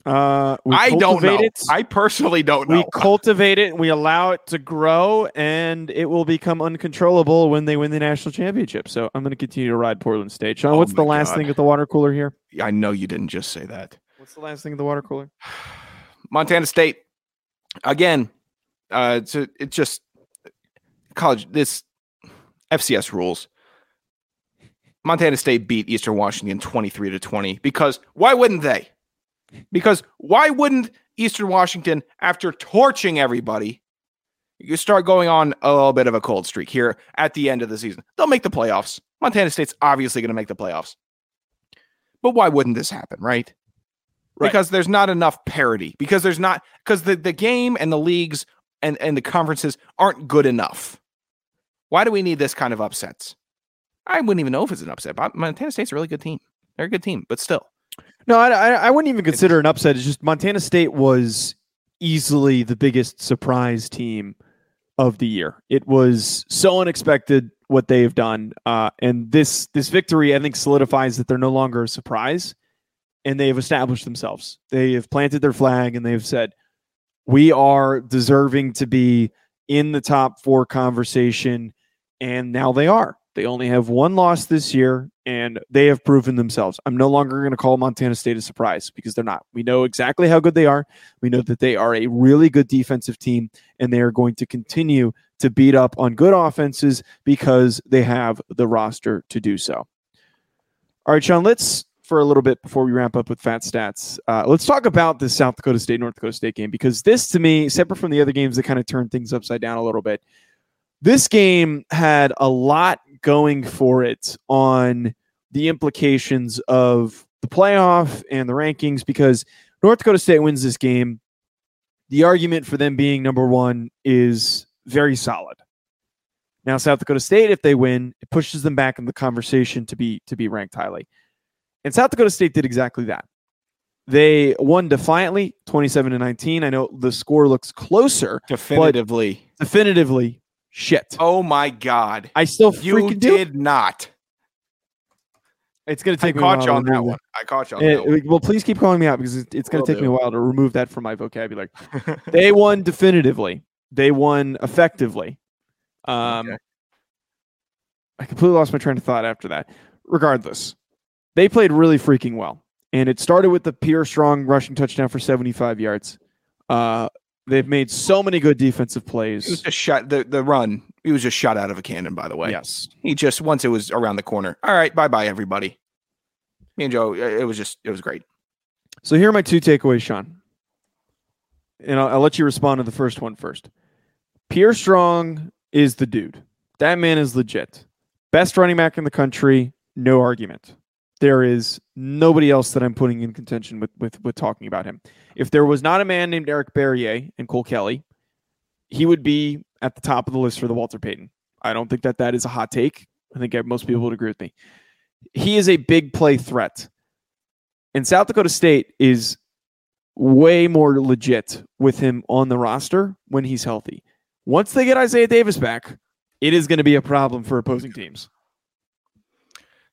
S2: Uh, we
S3: i don't know.
S2: It.
S3: i personally don't know.
S2: we cultivate it we allow it to grow and it will become uncontrollable when they win the national championship. So i'm going to continue to ride portland state. Sean
S3: Oh
S2: what's the last
S3: God.
S2: thing at the water cooler here?
S3: I know you didn't just say that.
S2: What's the last thing at the water cooler?
S3: Montana state. Again uh it's, a, it's just college this fcs rules. Montana state beat eastern washington 23 to 20 because why wouldn't they because why wouldn't eastern washington after torching everybody you start going on a little bit of a cold streak here at the end of the season? They'll make the playoffs. Montana state's obviously going to make the playoffs. But why wouldn't this happen right?
S2: Right.
S3: because there's not enough parity because there's not because the, the game and the leagues and, and the conferences aren't good enough. Why do we need this kind of upsets? I wouldn't even know if it's an upset but montana state's a really good team. They're a good team but still
S2: no I, I, I wouldn't even consider an upset it's just montana state was easily the biggest surprise team of the year it was so unexpected what they've done uh, and this this victory i think solidifies that they're no longer a surprise and they have established themselves. They have planted their flag and they've said, we are deserving to be in the top four conversation. And now they are. They only have one loss this year and they have proven themselves. I'm no longer going to call Montana State a surprise because they're not. We know exactly how good they are. We know that they are a really good defensive team and they are going to continue to beat up on good offenses because they have the roster to do so. All right, Sean, let's for a little bit before we ramp up with fat stats. Uh, let's talk about the South Dakota State North Dakota State game because this, to me, separate from the other games that kind of turned things upside down a little bit, this game had a lot going for it on the implications of the playoff and the rankings because North Dakota State wins this game. The argument for them being number one is very solid. Now, South Dakota State, if they win, it pushes them back in the conversation to be to be ranked highly. And South Dakota State did exactly that. They won defiantly, 27 to 19. I know the score looks closer,
S3: definitively
S2: definitively shit.
S3: oh my god
S2: I still
S3: you
S2: freaking do.
S3: did not
S2: It's going to
S3: i
S2: take me a while
S3: caught you on that one i caught you on
S2: Eh,
S3: that one
S2: well, please keep calling me out because it- it's
S3: Will
S2: to take me a while to remove that from my vocabulary. they won definitively. They won effectively. Um,
S3: Okay.
S2: I completely lost my train of thought after that. Regardless, they played really freaking well, and it started with the Pierre Strong rushing touchdown for 75 yards. Uh, they've made so many good defensive
S3: He was
S2: plays.
S3: just shot the, the run. He was just shot out of a cannon, by the way.
S2: Yes,
S3: He just once it was around the corner. All right, bye bye everybody. Me and Joe, uh, it was just it was great.
S2: So here are my two takeaways, Sean. And I'll, I'll let you respond to the first one first. Pierre Strong is the dude. That man is legit. Best running back in the country, no argument. There is nobody else that I'm putting in contention with with with talking about him. If there was not a man named Eric Barriere and Cole Kelly, he would be at the top of the list for the Walter Payton. I don't think that that is a hot take. I think most people would agree with me. He is a big play threat. And South Dakota State is way more legit with him on the roster when he's healthy. Once they get Isaiah Davis back, it is going to be a problem for opposing teams.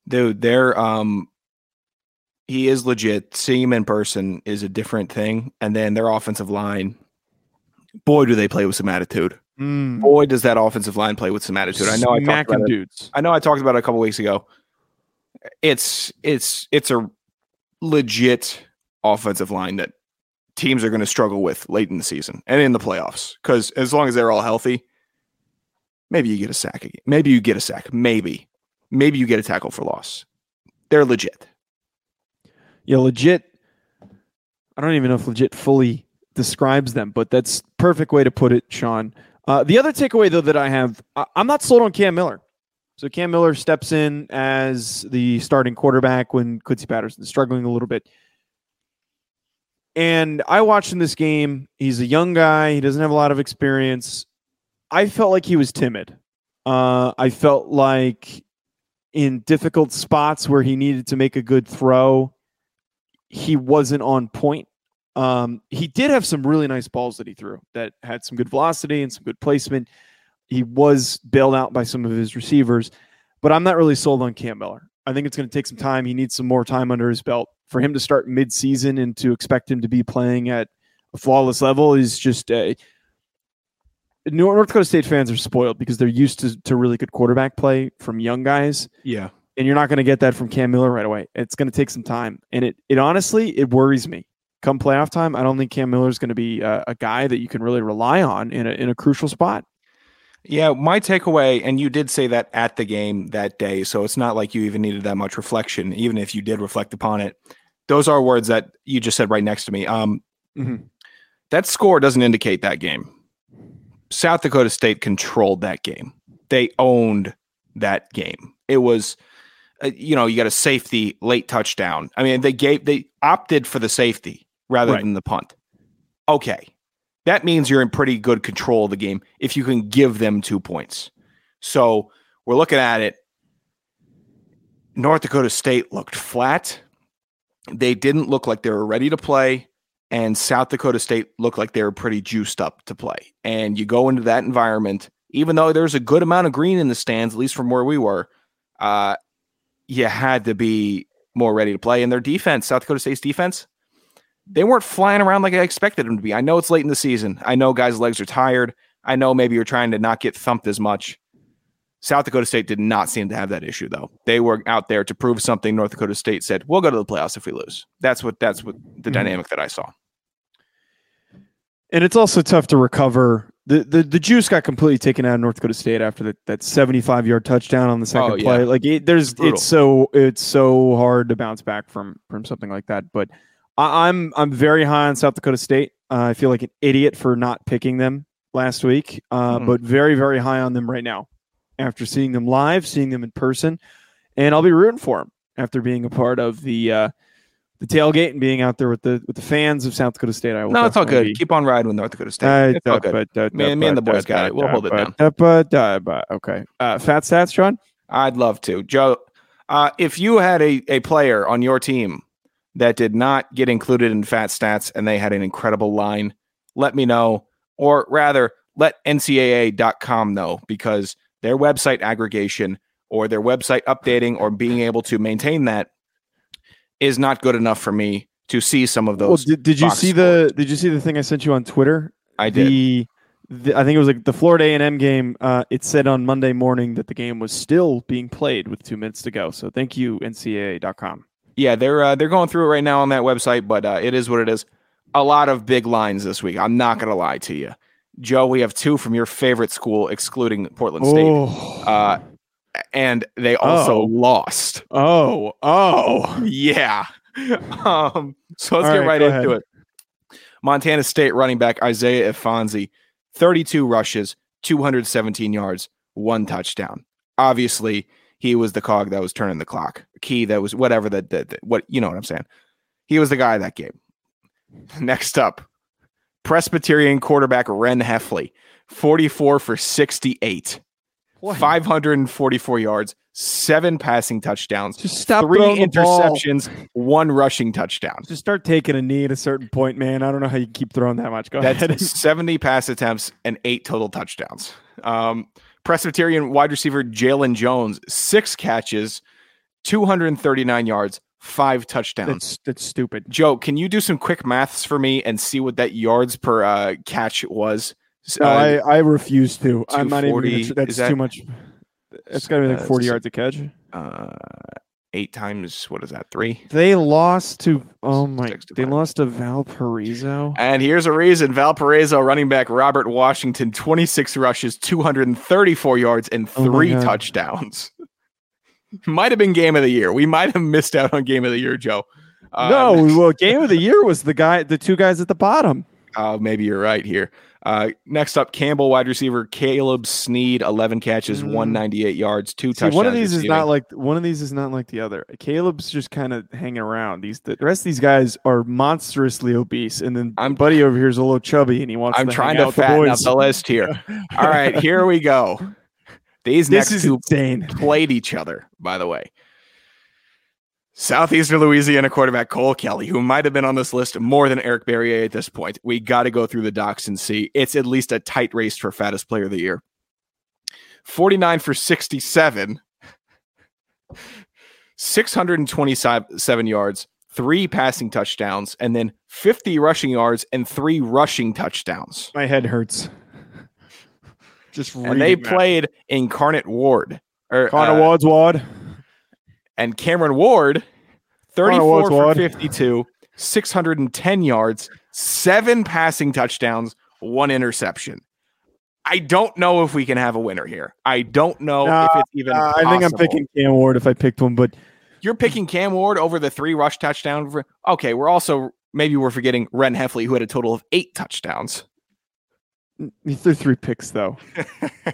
S3: Dude, they're um he is legit. Seeing him in person is a different thing. And then their offensive line, boy, do they play with some attitude. Boy, does that offensive line play with some attitude. I know I talked about it. I know I talked about it a couple weeks ago. It's it's it's a legit offensive line that teams are going to struggle with late in the season and in the playoffs. Because as long as they're all healthy, maybe you get a sack again. Maybe you get a sack. Maybe. Maybe you get a tackle for loss. They're legit.
S2: Yeah, legit. I don't even know if legit fully describes them, but that's perfect way to put it, Sean. Uh, the other takeaway though that I have, I- I'm not sold on Cam Miller. So Cam Miller steps in as the starting quarterback when Quincy Patterson's struggling a little bit. And I watched in this game. He's a young guy. He doesn't have a lot of experience. I felt like he was timid. Uh, I felt like in difficult spots where he needed to make a good throw, he wasn't on point. Um, he did have some really nice balls that he threw that had some good velocity and some good placement. He was bailed out by some of his receivers, but I'm not really sold on Cam Miller. I think it's going to take some time. He needs some more time under his belt. For him to start mid-season and to expect him to be playing at a flawless level is just uh, North Dakota State fans are spoiled because they're used to, to really good quarterback play from young guys
S3: Yeah.
S2: and you're not going to get that from Cam Miller right away. It's going to take some time, and it it honestly it worries me. Come playoff time, I don't think Cam Miller is going to be a, a guy that you can really rely on in a in a crucial spot.
S3: Yeah, my takeaway, and you did say that at the game that day, so it's not like you even needed that much reflection, even if you did reflect upon it. Those are words that you just said right next to me. Um,
S2: Mhm.
S3: That score doesn't indicate that game. South Dakota State controlled that game. They owned that game. It was, uh, you know, you got a safety late touchdown. I mean, they gave they opted for the safety rather
S2: Right.
S3: than the punt. Okay, that means you're in pretty good control of the game if you can give them two points. So we're looking at it. North Dakota State looked flat. They didn't look like they were ready to play. And South Dakota State looked like they were pretty juiced up to play. And you go into that environment, even though there's a good amount of green in the stands, at least from where we were, uh, you had to be more ready to play. And their defense, South Dakota State's defense, they weren't flying around like I expected them to be. I know it's late in the season. I know guys' legs are tired. I know maybe you're trying to not get thumped as much. South Dakota State did not seem to have that issue though. They were out there to prove something. North Dakota State said, "We'll go to the playoffs if we lose." That's what that's what the
S2: Mhm.
S3: dynamic that I saw.
S2: And it's also tough to recover. The, the the juice got completely taken out of North Dakota State after that, that 75 yard touchdown on the second
S3: Oh, yeah.
S2: play. Like it, there's
S3: brutal.
S2: it's so it's so hard to bounce back from from something like that. But I, I'm I'm very high on South Dakota State. Uh, I feel like an idiot for not picking them last week, uh,
S3: Mhm.
S2: but very very high on them right now after seeing them live, seeing them in person, and I'll be rooting for them after being a part of the uh, the tailgate and being out there with the with the fans of South Dakota State. I will
S3: No, it's all good.
S2: be-
S3: Keep on riding with North Dakota State.
S2: uh,
S3: it's all
S2: da-
S3: good.
S2: da-
S3: Me-
S2: da-
S3: me and the boys got it. We'll hold it down.
S2: da- ba- Okay. Uh, fat stats, John.
S3: I'd love to, Joe. Uh, if you had a a player on your team that did not get included in Fat Stats and they had an incredible line, let me know, or rather, let NCAA.com know because their website aggregation or their website updating or being able to maintain that is not good enough for me to see some of
S2: Well,
S3: those.
S2: did, did you see the Did you see the thing I sent you on Twitter?
S3: I did.
S2: The, the I think it was like the Florida A and M game. Uh, it said on Monday morning that the game was still being played with two minutes to go. So thank you NCAA.com.
S3: Yeah, they're uh, they're going through it right now on that website, but uh, it is what it is. A lot of big lines this week. I'm not gonna lie to you, Joe. We have two from your favorite school, excluding Portland State,
S2: Oh,
S3: uh, and they also
S2: Oh.
S3: lost.
S2: oh, oh.
S3: Yeah. um, so let's
S2: All
S3: get
S2: right,
S3: right into
S2: ahead.
S3: it. Montana State running back Isaiah Ifanse, 32 rushes, 217 yards, one touchdown. Obviously, he was the cog that was turning the clock, key that was whatever that, that, that what you know what I'm saying. He was the guy that game. Next up, Presbyterian quarterback Ren Hefley, 44 for 68, 544 yards, seven passing touchdowns,
S2: Just stop
S3: three
S2: throwing the ball.
S3: interceptions, one rushing touchdown.
S2: Just start taking a knee at a certain point, man. I don't know how you keep throwing that much. Go ahead.
S3: That's 70 pass attempts and eight total touchdowns. Um, Presbyterian wide receiver Jalen Jones, six catches, 239 yards, five touchdowns.
S2: That's that's stupid.
S3: Joe, can you do some quick maths for me and see what that yards per uh, catch was?
S2: No,
S3: uh,
S2: I, I refuse to. I'm not even. That's
S3: that-
S2: too much. It's got to be like
S3: Uh,
S2: 40
S3: so-
S2: yards a catch.
S3: uh, eight times, what is that, three?
S2: They lost to. Oh my!
S3: To
S2: They lost to Valparaiso.
S3: And here's a reason Valparaiso running back Robert Washington, 26 rushes, 234 yards, and
S2: Oh
S3: three touchdowns. might have been game of the year. We might have missed out on game of the year, Joe. Uh,
S2: no, well, game of the year was the guy, the two guys at the bottom.
S3: Uh, maybe you're right here. Uh, next up, Campbell wide receiver Caleb Snead, 11 catches,
S2: Mm.
S3: 198 yards, two
S2: See,
S3: touchdowns.
S2: one of these is not like one of these is not like the other. Caleb's just kind of hanging around. These the rest of these guys are monstrously obese, and then
S3: I'm-
S2: buddy over here is a little chubby, and he wants.
S3: I'm
S2: to
S3: trying to
S2: out with the
S3: up the list here. All right, here we go. These
S2: This
S3: next two
S2: insane.
S3: played each other, by the way. Southeastern Louisiana quarterback Cole Kelly, who might have been on this list more than Eric Barriere at this point. We got to go through the docs and see. It's at least a tight race for fattest player of the year. 49 for 67, 627 yards, three passing touchdowns, and then 50 rushing yards and three rushing touchdowns.
S2: My head hurts. Just
S3: And they
S2: reading that.
S3: played Incarnate Word. Or,
S2: Connor
S3: uh,
S2: Wad's Wad.
S3: and Cameron Ward, 34 for
S2: Wad.
S3: 52, 610 yards, seven passing touchdowns, one interception. I don't know if we can have a winner here. I don't know
S2: Nah,
S3: if it's even.
S2: Uh, I think I'm picking Cam Ward if I picked one, but
S3: You're picking Cam Ward over the three rush touchdown. For, okay, we're also maybe we're forgetting Ren Hefley, who had a total of eight touchdowns.
S2: He threw three picks though.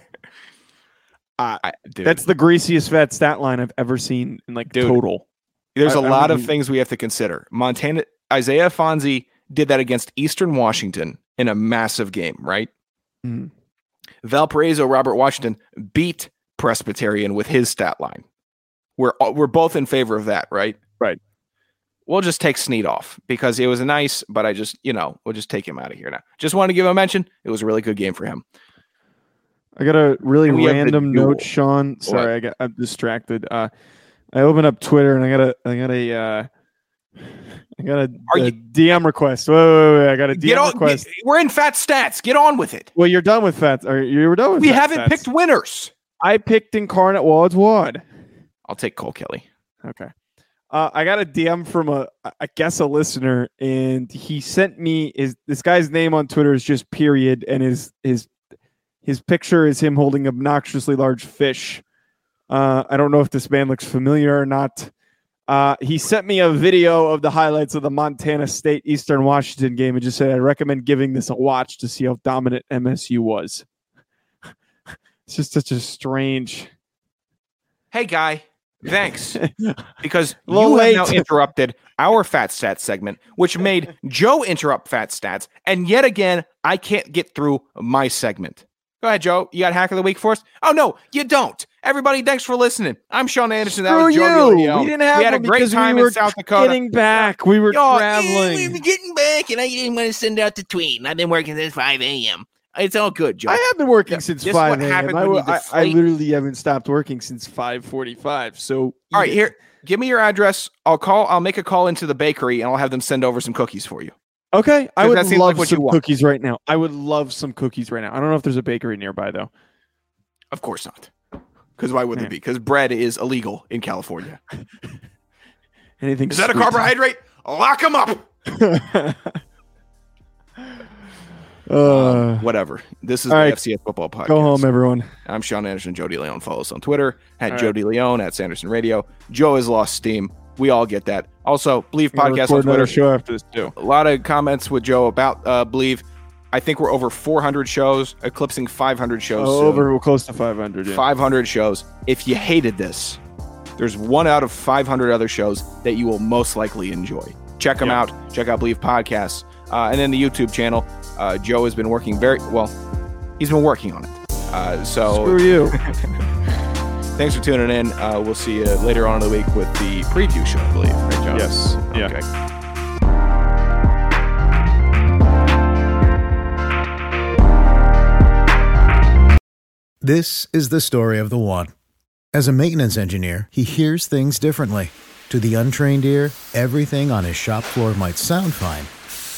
S3: I,
S2: That's the greasiest fat stat line I've ever seen in like
S3: Dude.
S2: total.
S3: There's
S2: I-
S3: a
S2: I
S3: lot of things we have to consider. Montana Isaiah Fonzie did that against Eastern Washington in a massive game, right?
S2: Mhm.
S3: Valparaiso Robert Washington beat Presbyterian with his stat line. We're we're both in favor of that, right?
S2: Right.
S3: We'll just take Snead off because it was nice, but I just you know we'll just take him out of here now. Just want to give him a mention. It was a really good game for him.
S2: I got a really
S3: We have the
S2: random note, Sean. Sorry, I got I'm distracted. Uh, I opened up Twitter and I got a I got a uh, I got a, a
S3: you-
S2: DM request. Wait, wait, wait, I got a DM
S3: on.
S2: request.
S3: get- we're in fat stats. Get on with it.
S2: well, you're done with fat. Or you were done with.
S3: We haven't
S2: Stats.
S3: picked winners.
S2: I picked Incarnate Wad's Wad.
S3: I'll take Cole Kelly.
S2: Okay. Uh, I got a DM from a, I guess a listener, and he sent me his this guy's name on Twitter is just period, and his his his picture is him holding obnoxiously large fish. Uh, I don't know if this man looks familiar or not. Uh, he sent me a video of the highlights of the Montana State Eastern Washington game and just said I recommend giving this a watch to see how dominant MSU was. it's just such a strange.
S3: Hey, guy. Thanks. because you have now interrupted our fat stats segment, which made Joe interrupt fat stats, and yet again, I can't get through my segment. Go ahead, Joe. You got hack of the week for us? Oh no, you don't. Everybody, thanks for listening. I'm Sean Anderson. That
S2: Screw
S3: was Joe
S2: you. We didn't have
S3: We had a great
S2: we
S3: time
S2: were
S3: in South Dakota.
S2: Getting back, we were
S3: Yo, eh,
S2: traveling.
S3: getting back, and I didn't want to send out the tweet. I've been working since 5 a.m. It's all good, Joe.
S2: I have been working since
S3: this is what
S2: five a.m. I, I, I literally haven't stopped working since five forty-five. So
S3: all right, here. Give me your address. I'll call. I'll make a call into the bakery, and I'll have them send over some cookies for you.
S2: Okay, I would love
S3: like what
S2: some cookies right now. I would love some cookies right now. I don't know if there's a bakery nearby though.
S3: Of course not. Because why would there be? Because bread is illegal in California.
S2: Anything?
S3: Is that a carbohydrate? Lock them up.
S2: uh,
S3: Whatever. This is
S2: All
S3: the
S2: right.
S3: FCS football podcast.
S2: go home, everyone.
S3: I'm Sean Anderson, Joe DeLeon. Follow us on Twitter at
S2: All
S3: Joe
S2: right.
S3: DeLeon at Sanderson Radio. Joe has lost steam. We all get that. Also,
S2: Bleav
S3: podcast on
S2: record
S3: Twitter.
S2: show after this too.
S3: A lot of comments with Joe about uh, Bleav. I think we're over 400 shows, eclipsing 500 shows. soon.
S2: over close to 500. Yeah.
S3: 500 shows. If you hated this, there's one out of 500 other shows that you will most likely enjoy. Check them
S2: Yeah.
S3: out. Check out Bleav Podcasts. Uh, and then the YouTube channel. Uh, Joe has been working very well. He's been working on it. Uh, so
S2: Screw you.
S3: thanks for tuning in. Uh, we'll see you later on in the week with the preview show, I believe. Right, Joe?
S2: yes. Yeah.
S3: Okay.
S5: This is the story of the one. As a maintenance engineer, he hears things differently. To the untrained ear, everything on his shop floor might sound fine,